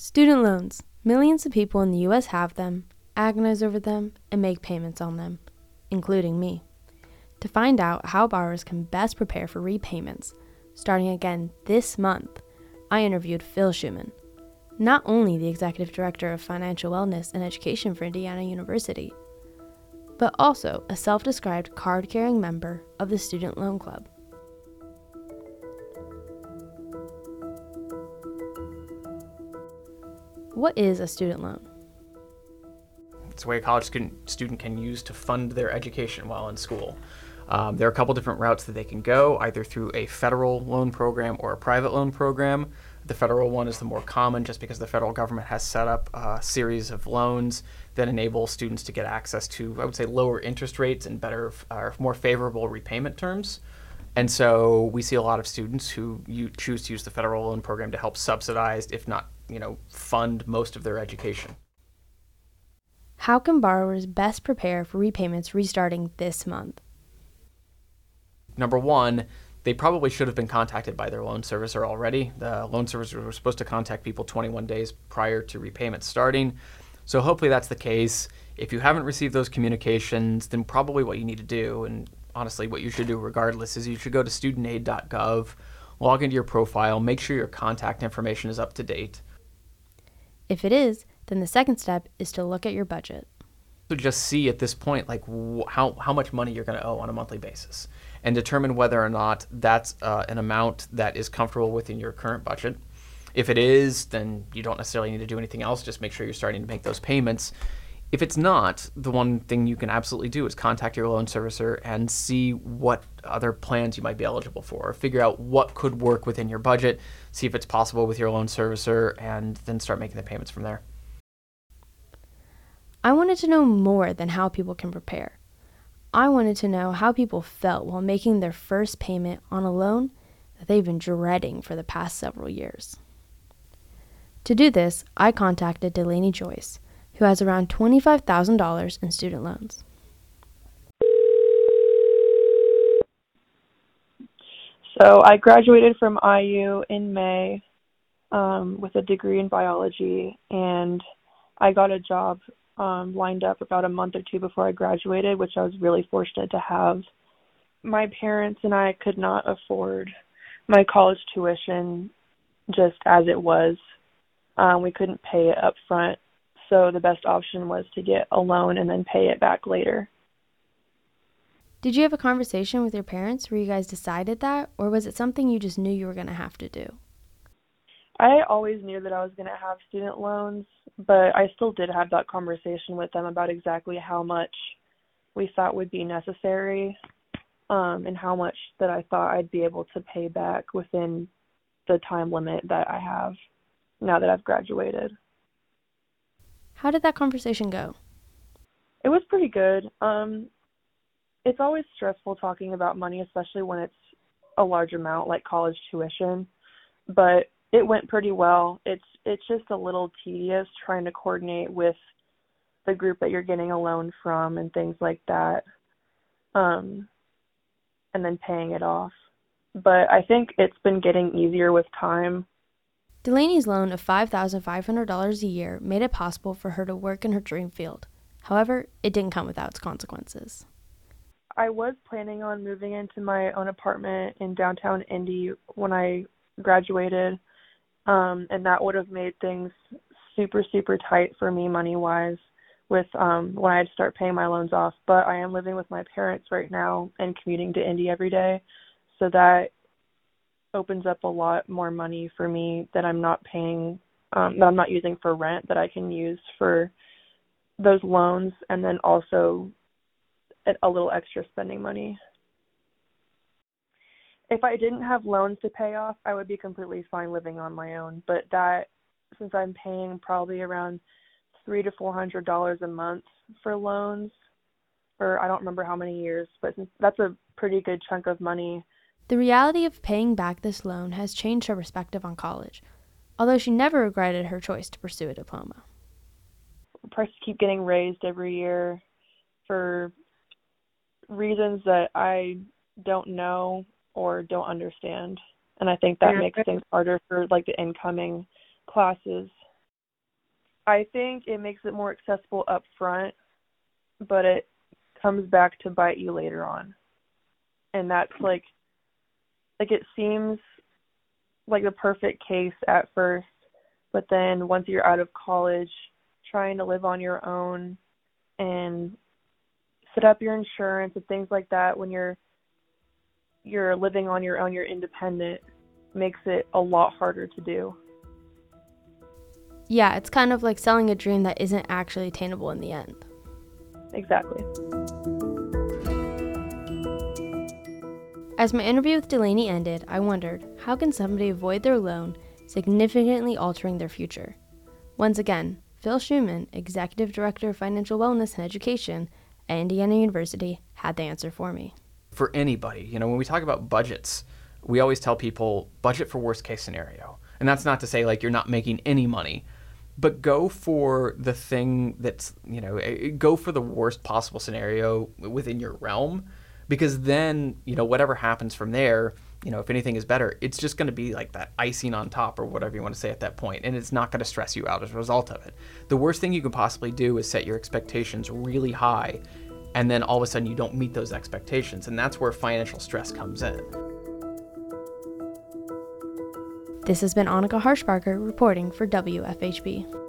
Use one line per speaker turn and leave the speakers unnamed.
Student loans. Millions of people in the U.S. have them, agonize over them, and make payments on them, including me. To find out how borrowers can best prepare for repayments, starting again this month, I interviewed Phil Schuman, not only the Executive Director of Financial Wellness and Education for Indiana University, but also a self described card carrying member of the Student Loan Club. What is a student loan?
It's a way a college student student can use to fund their education while in school. Um, there are a couple different routes that they can go, either through a federal loan program or a private loan program. The federal one is the more common just because the federal government has set up a series of loans that enable students to get access to, I would say, lower interest rates and better, uh, more favorable repayment terms. And so we see a lot of students who you choose to use the federal loan program to help subsidize, if not, you know, fund most of their education.
How can borrowers best prepare for repayments restarting this month?
Number one, they probably should have been contacted by their loan servicer already. The loan servicer was supposed to contact people 21 days prior to repayment starting. So hopefully that's the case. If you haven't received those communications, then probably what you need to do, and honestly what you should do regardless, is you should go to studentaid.gov, log into your profile, make sure your contact information is up to date.
If it is, then the second step is to look at your budget.
So just see at this point like how how much money you're going to owe on a monthly basis and determine whether or not that's uh, an amount that is comfortable within your current budget. If it is, then you don't necessarily need to do anything else. Just make sure you're starting to make those payments. If it's not, the one thing you can absolutely do is contact your loan servicer and see what other plans you might be eligible for, figure out what could work within your budget, see if it's possible with your loan servicer, and then start making the payments from there.
I wanted to know more than how people can prepare. I wanted to know how people felt while making their first payment on a loan that they've been dreading for the past several years. To do this, I contacted Delaney Joyce, who has around $25,000 in student loans.
So I graduated from IU in May um, with a degree in biology, and I got a job um, lined up about a month or two before I graduated, which I was really fortunate to have. My parents and I could not afford my college tuition just as it was. Um, we couldn't pay it up front, so the best option was to get a loan and then pay it back later.
Did you have a conversation with your parents where you guys decided that, or was it something you just knew you were going to have to do?
I always knew that I was going to have student loans, but I still did have that conversation with them about exactly how much we thought would be necessary um, and how much that I thought I'd be able to pay back within the time limit that I have now that I've graduated.
How did that conversation go?
It was pretty good. Um, it's always stressful talking about money, especially when it's a large amount like college tuition. But it went pretty well. It's it's just a little tedious trying to coordinate with the group that you're getting a loan from and things like that. Um and then paying it off. But I think it's been getting easier with time.
Delaney's loan of $5,500 a year made it possible for her to work in her dream field. However, it didn't come without its consequences.
I was planning on moving into my own apartment in downtown Indy when I graduated um, and that would have made things super super tight for me money wise with um when I had to start paying my loans off. But I am living with my parents right now and commuting to Indy every day, so that opens up a lot more money for me that I'm not paying um that I'm not using for rent that I can use for those loans and then also a little extra spending money if I didn't have loans to pay off, I would be completely fine living on my own. But that since I'm paying probably around three to four hundred dollars a month for loans, or I don't remember how many years, but that's a pretty good chunk of money.
The reality of paying back this loan has changed her perspective on college, although she never regretted her choice to pursue a diploma.
Prices keep getting raised every year for reasons that I don't know or don't understand. And I think that yeah. makes things harder for like the incoming classes I think it makes it more accessible up front, but it comes back to bite you later on. And that's like like it seems like the perfect case at first, but then once you're out of college, trying to live on your own and set up your insurance and things like that when you're you're living on your own, you're independent, makes it a lot harder to do.
Yeah, it's kind of like selling a dream that isn't actually attainable in the end.
Exactly.
As my interview with Delaney ended, I wondered how can somebody avoid their loan, significantly altering their future? Once again, Phil Schuman, Executive Director of Financial Wellness and Education at Indiana University, had the answer for me.
For anybody, you know, when we talk about budgets, we always tell people budget for worst case scenario. And that's not to say like you're not making any money, but go for the thing that's, you know, eh, go for the worst possible scenario within your realm because then you know whatever happens from there you know if anything is better it's just going to be like that icing on top or whatever you want to say at that point and it's not going to stress you out as a result of it the worst thing you can possibly do is set your expectations really high and then all of a sudden you don't meet those expectations and that's where financial stress comes in
this has been Annika Harshbarger reporting for WFHB.